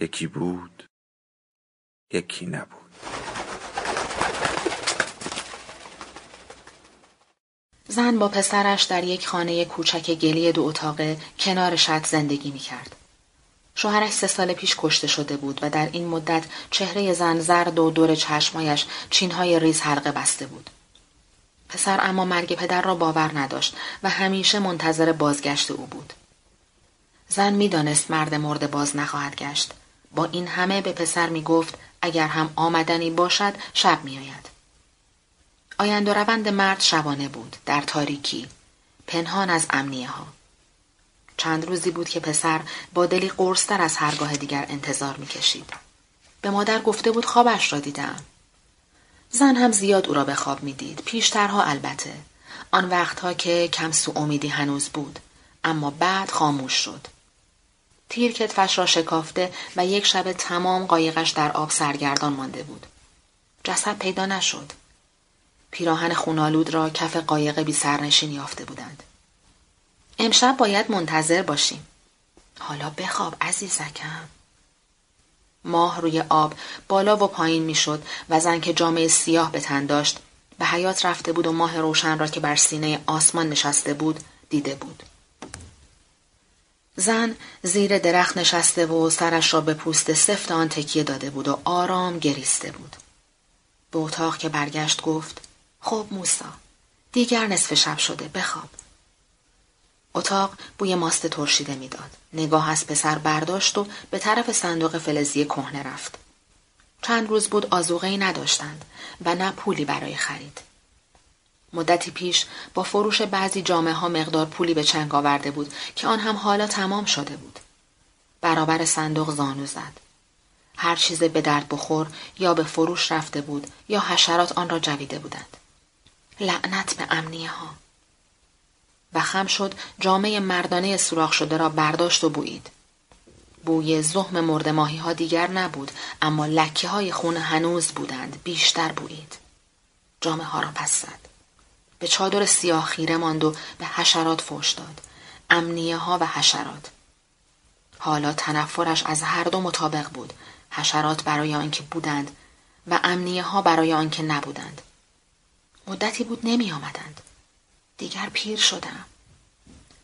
یکی بود یکی نبود زن با پسرش در یک خانه کوچک گلی دو اتاقه کنار شط زندگی می کرد. شوهرش سه سال پیش کشته شده بود و در این مدت چهره زن زرد و دور چشمایش چینهای ریز حلقه بسته بود. پسر اما مرگ پدر را باور نداشت و همیشه منتظر بازگشت او بود. زن می‌دانست مرد مرده باز نخواهد گشت با این همه به پسر می گفت اگر هم آمدنی باشد شب می آید. آیند و روند مرد شبانه بود در تاریکی پنهان از امنیه ها. چند روزی بود که پسر با دلی قرصتر از هرگاه دیگر انتظار می کشید. به مادر گفته بود خوابش را دیدم. زن هم زیاد او را به خواب می دید. پیشترها البته. آن وقتها که کم سو امیدی هنوز بود. اما بعد خاموش شد. تیر کتفش را شکافته و یک شب تمام قایقش در آب سرگردان مانده بود. جسد پیدا نشد. پیراهن خونالود را کف قایق بی سرنشین یافته بودند. امشب باید منتظر باشیم. حالا بخواب عزیزکم. ماه روی آب بالا و پایین می‌شد و زن که جامعه سیاه به تن داشت به حیات رفته بود و ماه روشن را که بر سینه آسمان نشسته بود دیده بود. زن زیر درخت نشسته و سرش را به پوست سفت آن تکیه داده بود و آرام گریسته بود. به اتاق که برگشت گفت خب موسا دیگر نصف شب شده بخواب. اتاق بوی ماست ترشیده می‌داد. نگاه از پسر برداشت و به طرف صندوق فلزی کهنه رفت. چند روز بود آزوغه نداشتند و نه پولی برای خرید. مدتی پیش با فروش بعضی جامعه ها مقدار پولی به چنگ آورده بود که آن هم حالا تمام شده بود. برابر صندوق زانو زد. هر چیز به درد بخور یا به فروش رفته بود یا حشرات آن را جویده بودند. لعنت به امنیه ها. و خم شد جامعه مردانه سوراخ شده را برداشت و بویید. بوی زخم مرد ماهی ها دیگر نبود اما لکه های خون هنوز بودند بیشتر بویید. جامعه ها را پس زد. به چادر سیاه خیره ماند و به حشرات فوش داد. امنیه ها و حشرات. حالا تنفرش از هر دو مطابق بود. حشرات برای آنکه بودند و امنیه ها برای آنکه نبودند. مدتی بود نمی آمدند. دیگر پیر شدم.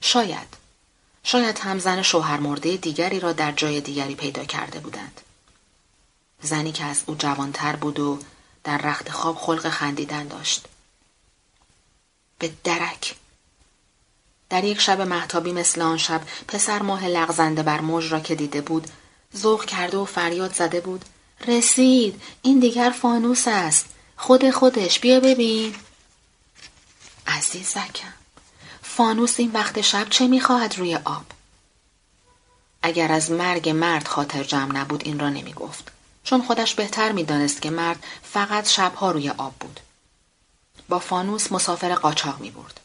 شاید. شاید هم زن شوهر مرده دیگری را در جای دیگری پیدا کرده بودند. زنی که از او جوانتر بود و در رخت خواب خلق خندیدن داشت. به درک. در یک شب محتابی مثل آن شب پسر ماه لغزنده بر موج را که دیده بود ذوق کرده و فریاد زده بود رسید این دیگر فانوس است. خود خودش بیا ببین. عزیزکم فانوس این وقت شب چه می‌خواهد روی آب؟ اگر از مرگ مرد خاطر جمع نبود این را نمی گفت. چون خودش بهتر می‌دانست که مرد فقط شبها روی آب بود. با فانوس مسافر قاچاق می برد.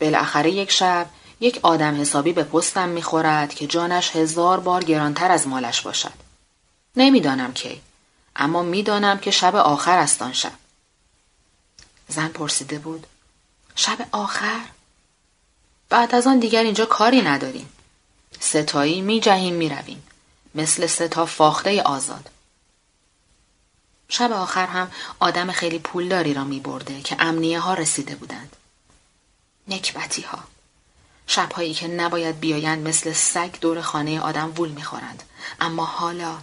بالاخره یک شب یک آدم حسابی به پستم می‌خورد که جانش هزار بار گرانتر از مالش باشد. نمی‌دانم کی اما می‌دانم که شب آخر است آن شب. زن پرسیده بود شب آخر؟ بعد از آن دیگر اینجا کاری نداریم. ستایی می جهیم می رویم. مثل ستا فاخته آزاد. شب آخر هم آدم خیلی پولداری را می برده که امنیه ها رسیده بودند. نکبتی ها. شبهایی که نباید بیایند مثل سگ دور خانه آدم وول می‌خورند. اما حالا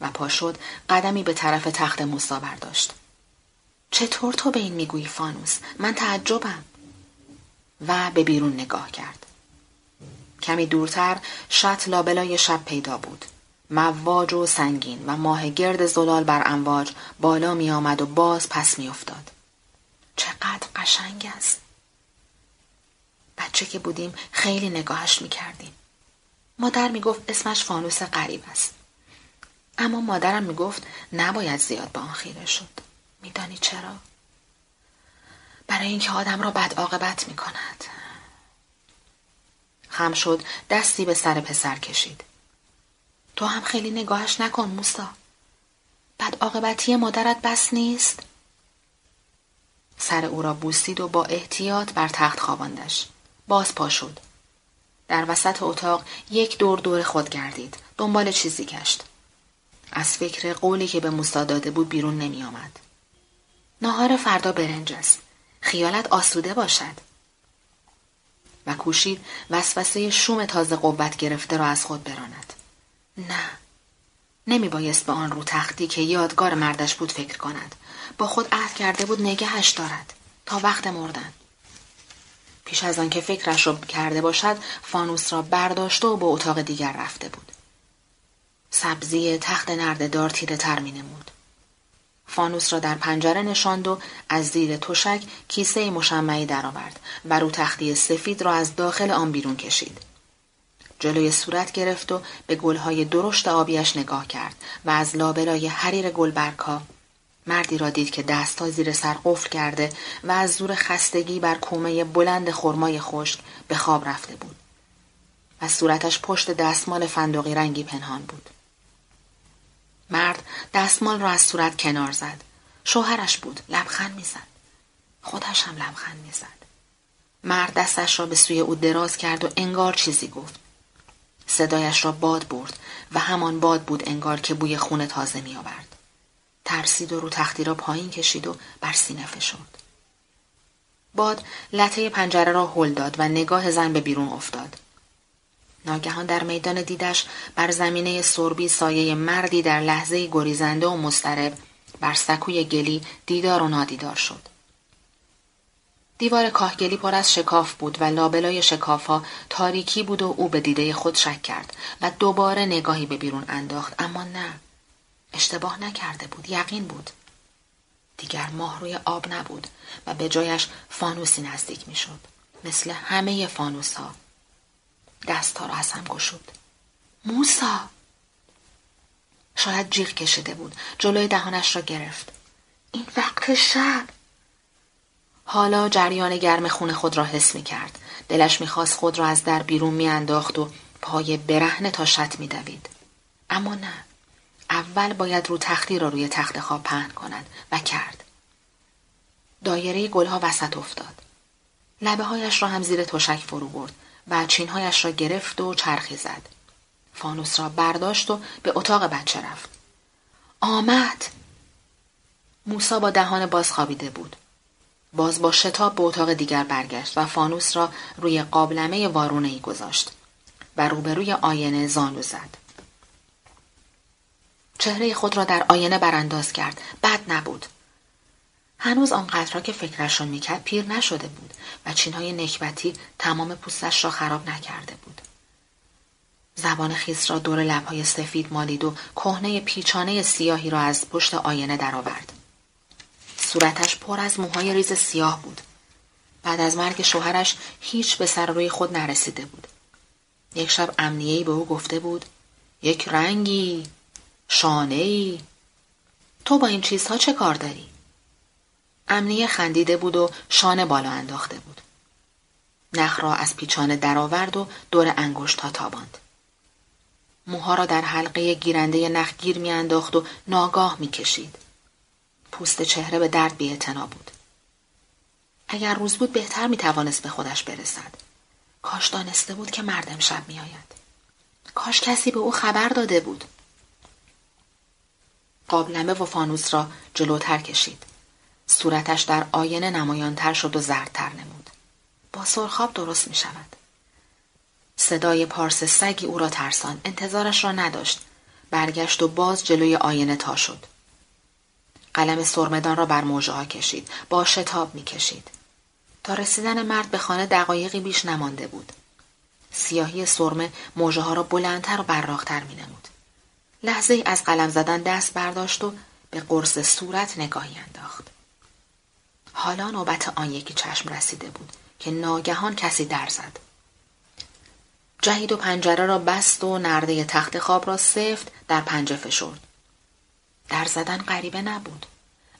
و پا شد قدمی به طرف تخت موسا برداشت. چطور تو به این می‌گویی فانوس؟ من تعجبم. و به بیرون نگاه کرد. کمی دورتر شط لابلای شب پیدا بود. مواج و سنگین و ماه گرد زلال بر امواج بالا می آمد و باز پس می افتاد. چقدر قشنگ است. بچه که بودیم خیلی نگاهش می‌کردیم. مادر می‌گفت اسمش فانوس غریب است. اما مادرم می‌گفت نباید زیاد به آن خیره شد. میدانی چرا؟ برای اینکه آدم را بد عاقبت می کند. خم شد دستی به سر پسر کشید. تو هم خیلی نگاهش نکن موسا. بد عاقبتی مادرت بس نیست؟ سر او را بوسید و با احتیاط بر تخت خواباندش. باز پا شد. در وسط اتاق یک دور دور خود گردید. دنبال چیزی گشت. از فکر قولی که به موسا داده بود بیرون نمی آمد. ناهار فردا برنج است. خیالت آسوده باشد. و کوشید وسوسه شوم تازه قوت گرفته را از خود براند. نه. نمی بایست به آن رو تختی که یادگار مردش بود فکر کند. با خود عهد کرده بود نگهش دارد. تا وقت مردن. پیش از آن که فکرش را کرده باشد فانوس را برداشته و به اتاق دیگر رفته بود. سبزی تخت نرددار تیره تر می نمود. فانوس را در پنجره نشاند و از زیر تشک کیسه مشمعی درآورد و رو تختی سفید را از داخل آن بیرون کشید. جلوی صورت گرفت و به گلهای درشت آبیش نگاه کرد و از لابلای حریر گلبرگها مردی را دید که دستها زیر سر قفل کرده و از زور خستگی بر کومه بلند خرمای خشک به خواب رفته بود و صورتش پشت دستمال فندقی رنگی پنهان بود. مرد دستمال را از صورت کنار زد. شوهرش بود. لبخند می‌زد. خودش هم لبخند می‌زد. مرد دستش را به سوی او دراز کرد و انگار چیزی گفت. صدایش را باد برد و همان باد بود انگار که بوی خون تازه می آورد. ترسید و رو تختی را پایین کشید و بر سینه فشرد. باد لطه پنجره را هل داد و نگاه زن به بیرون افتاد. ناگهان در میدان دیدش بر زمینه سربی سایه مردی در لحظه گریزنده و مسترب بر سکوی گلی دیدار و نادیدار شد. دیوار کاهگلی پر از شکاف بود و لابلای شکافها تاریکی بود و او به دیده خود شک کرد و دوباره نگاهی به بیرون انداخت اما نه. اشتباه نکرده بود یقین بود. دیگر ماه روی آب نبود و به جایش فانوسی نزدیک می‌شد مثل همه فانوس ها دستها را از هم گشود. موسا! شاید جیغ کشیده بود جلوی دهانش را گرفت. این وقت شب! حالا جریان گرم خون خود را حس می کرد. دلش می‌خواست خود را از در بیرون میانداخت و پای برهنه تا شط میدوید. اما نه. اول باید رو تختی را روی تخت خواب پهن کند و کرد. دایره گلها وسط افتاد. لبه هایش را هم زیر تشک فرو برد و چینهایش را گرفت و چرخی زد. فانوس را برداشت و به اتاق بچه رفت. آمد! موسا با دهان باز خوابیده بود. باز با شتاب به اتاق دیگر برگشت و فانوس را روی قابلمه وارونه ای گذاشت و روبروی آینه زانو زد. چهره خود را در آینه برانداز کرد. بد نبود. هنوز آنقدر را که فکرش را می‌کرد پیر نشده بود و چینهای نکبتی تمام پوستش را خراب نکرده بود. زبان خیس را دور لبهای سفید مالید و کهنه پیچانه سیاهی را از پشت آینه درآورد. صورتش پر از موهای ریز سیاه بود. بعد از مرگ شوهرش هیچ به سر روی خود نرسیده بود. یک شب امنیهی به او گفته بود یک رنگی شانه تو با این چیزها چه کار داری؟ امنیه خندیده بود و شانه بالا انداخته بود. نخ را از پیچانه درآورد و دور انگشت ها تاباند. موها را در حلقه گیرنده نخ گیر میانداخت و ناگاه می‌کشید. پوست چهره به درد بی بود. اگر روز بود بهتر می توانست به خودش برسد. کاش دانسته بود که مردم شب می آید. کاش کسی به او خبر داده بود. قابلمه و فانوس را جلوتر کشید. صورتش در آینه نمایانتر شد و زردتر نمود. با سرخاب درست می شود. صدای پارس سگی او را ترسان انتظارش را نداشت. برگشت و باز جلوی آینه تا شد. قلم سرمدان را بر موجه ها کشید. با شتاب می کشید. تا رسیدن مرد به خانه دقایقی بیش نمانده بود. سیاهی سرمه موجه ها را بلندتر و براختر می نمود. لحظه ای از قلم زدن دست برداشت و به قرص صورت نگاهی انداخت. حالا نوبت آن یکی چشم رسیده بود که ناگهان کسی در زد. جهید و پنجره را بست و نرده تخت خواب را سفت در پنجه فشرد. در زدن غریبه نبود.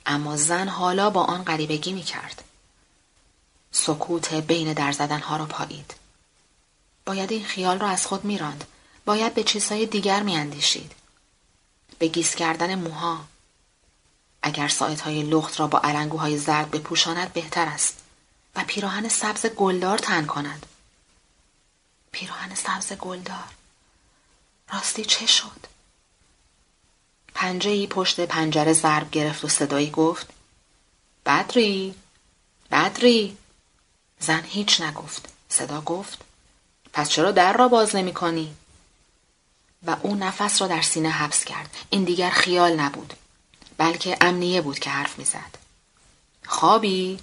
اما زن حالا با آن غریبگی می کرد. سکوت بین در زدن ها را پایید. باید این خیال را از خود میراند. باید به چیزهای دیگر می اندیشید. به گیس کردن موها. اگر های لخت را با علنگوهای زرد بپوشاند بهتر است و پیراهن سبز گلدار تن کند. پیراهن سبز گلدار. راستی چه شد؟ پنجه ای پشت پنجره ضرب گرفت و صدایی گفت بدری بدری زن هیچ نگفت. صدا گفت پس چرا در را باز نمی کنی؟ و او نفس را در سینه حبس کرد. این دیگر خیال نبود بلکه امنیه بود که حرف می‌زد. خوابی؟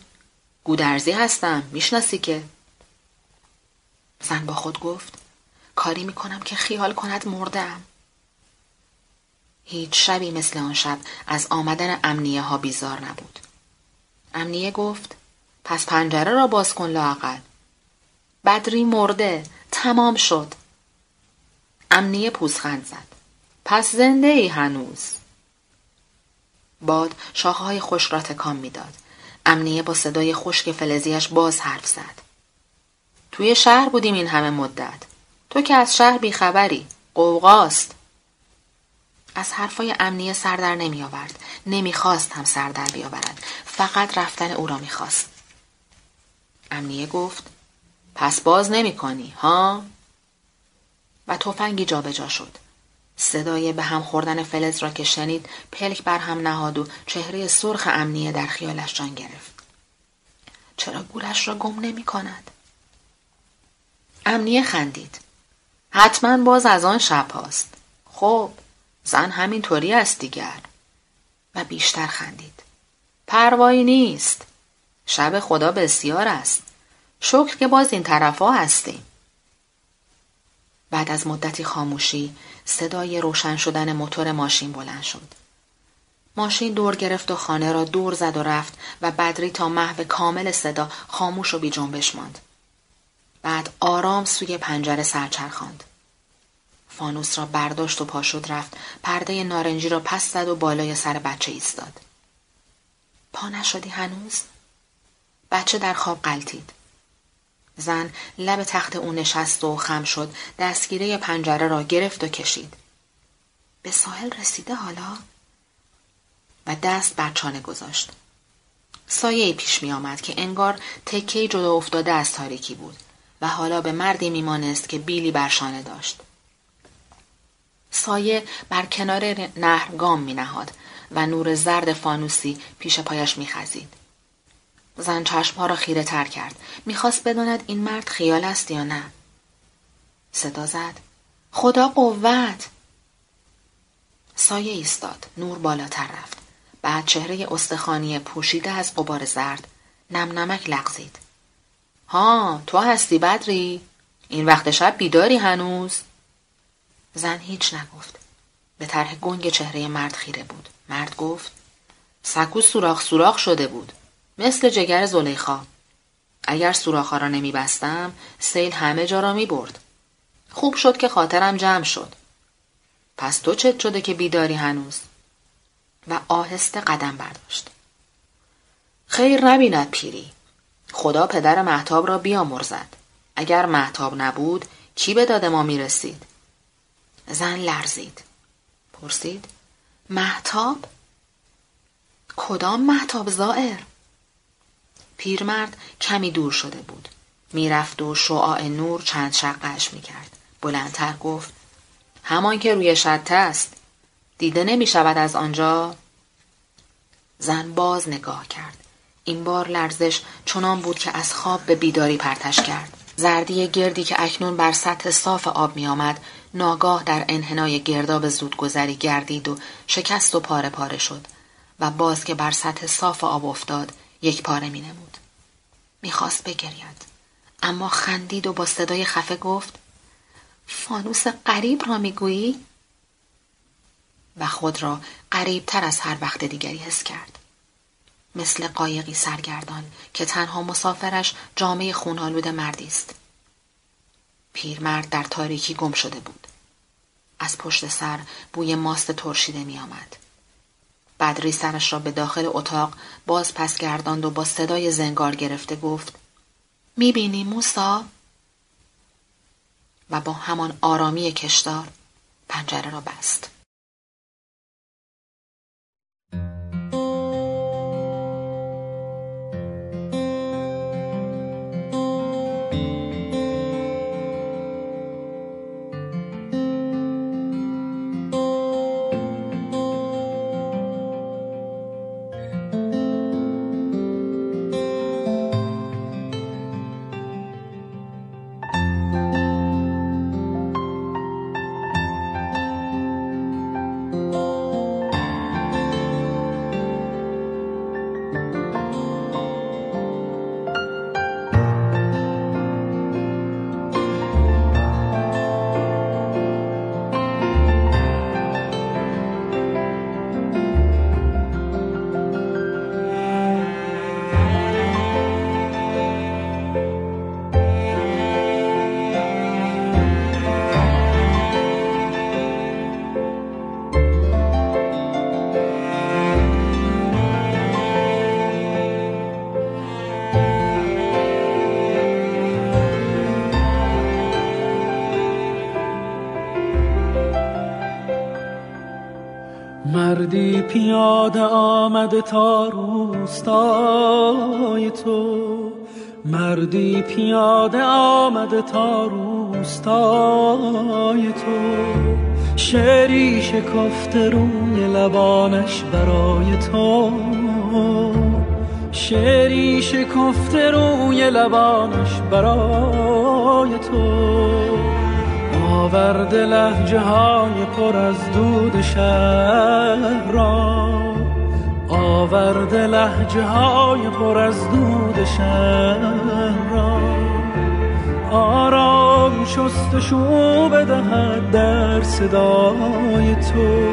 گودرزی هستم می‌شناسی که؟ زن با خود گفت کاری می‌کنم که خیال کند مردم. هیچ شبی مثل آن شب از آمدن امنیه ها بیزار نبود. امنیه گفت پس پنجره را باز کن لاقل. بدری مرده تمام شد. امنیه پوزخند زد. پس زنده ای هنوز. باد شاخه های خوش را تکان می‌داد. امنیه با صدای خشک فلزیش باز حرف زد. توی شهر بودیم این همه مدت. تو که از شهر بیخبری. قوقاست. از حرفای امنیه سر در نمی آورد. نمی خواست هم سر در بیاورد. فقط رفتن او را می خواست. امنیه گفت پس باز نمی کنی ها؟ و تفنگی جابجا شد. صدای به هم خوردن فلز را که شنید پلک بر هم نهاد و چهره سرخ امنیه در خیالش جان گرفت. چرا گورش را گم نمی کند؟ امنیه خندید. حتما باز از آن شب هاست. خب زن همین طوری است دیگر. و بیشتر خندید. پروایی نیست. شب خدا بسیار است. شکر که باز این طرفا هستیم. بعد از مدتی خاموشی صدای روشن شدن موتور ماشین بلند شد. ماشین دور گرفت و خانه را دور زد و رفت و بدری تا محو کامل صدا خاموش و بی جنبش ماند. بعد آرام سوی پنجره سرچرخاند فانوس را برداشت و پاشد رفت. پرده نارنجی را پس زد و بالای سر بچه ایستاد. پا نشدی هنوز؟ بچه در خواب قلتید زن لب تخت او نشست و خم شد. دستگیره پنجره را گرفت و کشید. به ساحل رسیده حالا؟ و دست بر چانه گذاشت. سایه پیش می آمد که انگار تکه جدا افتاده از تاریکی بود و حالا به مردی میمانست که بیلی بر شانه داشت. سایه بر کنار نهر گام می نهاد و نور زرد فانوسی پیش پایش می خزید. زن چشمها را خیره تر کرد. می‌خواست بداند این مرد خیال است یا نه. صدا زد. خدا قوت. سایه ایستاد. نور بالاتر رفت. بعد چهره استخانی پوشیده از قبار زرد نم نمک لغزید. ها تو هستی بدری؟ این وقت شب بیداری هنوز؟ زن هیچ نگفت. به طرح گنگ چهره مرد خیره بود. مرد گفت سکو سوراخ سوراخ شده بود. مثل جگر زلیخا. اگر سوراخ را نمی بستم سیل همه جا را می برد. خوب شد که خاطرم جمع شد. پس تو چت شده که بیداری هنوز؟ و آهسته قدم برداشت. خیر نبیند پیری. خدا پدر محتاب را بیامرزد. اگر محتاب نبود کی به داد ما می رسید؟ زن لرزید. پرسید محتاب؟ کدام محتاب زائر؟ پیرمرد کمی دور شده بود. می‌رفت و شعاع نور چند شقش می‌کرد. بلندتر گفت همان که روی شده است. دیده نمی شود از آنجا؟ زن باز نگاه کرد. این بار لرزش چنان بود که از خواب به بیداری پرتش کرد. زردی گردی که اکنون بر سطح صاف آب می آمد ناگاه در انحنای گرداب زودگذری گردید و شکست و پاره پاره شد و باز که بر سطح صاف آب افتاد یک پاره می نمود. می‌خواست بگرید اما خندید و با صدای خفه گفت فانوس قریب را می‌گویی؟ و خود را قریب تر از هر وقت دیگری حس کرد. مثل قایقی سرگردان که تنها مسافرش جامعه خونالود مردی است پیرمرد در تاریکی گم شده بود از پشت سر بوی ماست ترشیده می آمد. بدری سرش را به داخل اتاق باز پس گرداند و با صدای زنگار گرفته گفت می‌بینی موسا؟ و با همان آرامی کشدار پنجره را بست. مردی پیاده آمده تا روستای تو. مردی پیاده آمده تا روستای تو. شعری شکفته روی لبانش برای تو. شعری شکفته روی لبانش برای تو. آورد لحجه های پر از دود شهر را. آورد لحجه های پر از دود شهر را. آرام شستشو بدهد در صدای تو.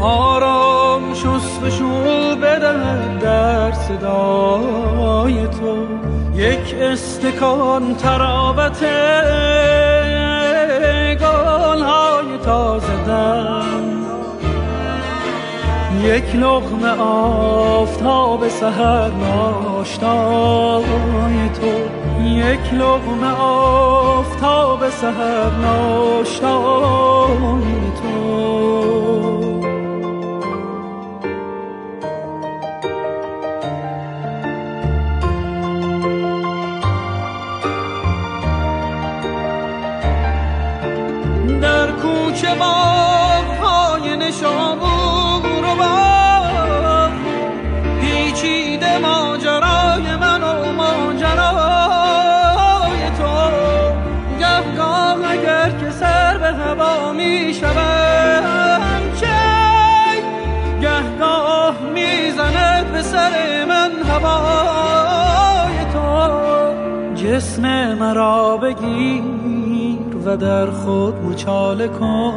آرام شستشو بدهد در صدای تو. یک استکان تراوت های تازه دم یک لغم آفتاب سهر ناشتای تو. یک لغم آفتاب سهر ناشتای تو. باغ های نشابور و با پیچیده ماجرای من و ماجرای تو. گاه اگر که سر به هوا می شود چه گهگاه می‌زند به سر من هوای تو. جسم مرا بگیر. و در خود مچاله کن.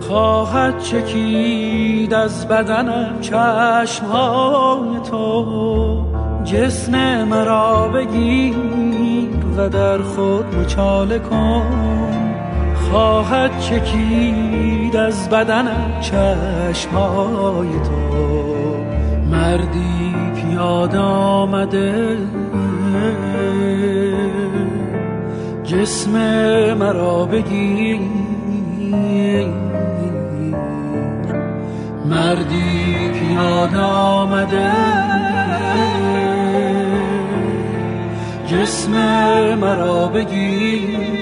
خواهد چکید از بدنم چشمهای تو. جسم مرا بگیر و در خود مچاله کن. خواهد چکید از بدنم چشمهای تو. مردی پیاده آمده. جسم مرا بگیر. مردی پیاده آمده. جسم مرا بگیر.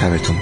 sabes tú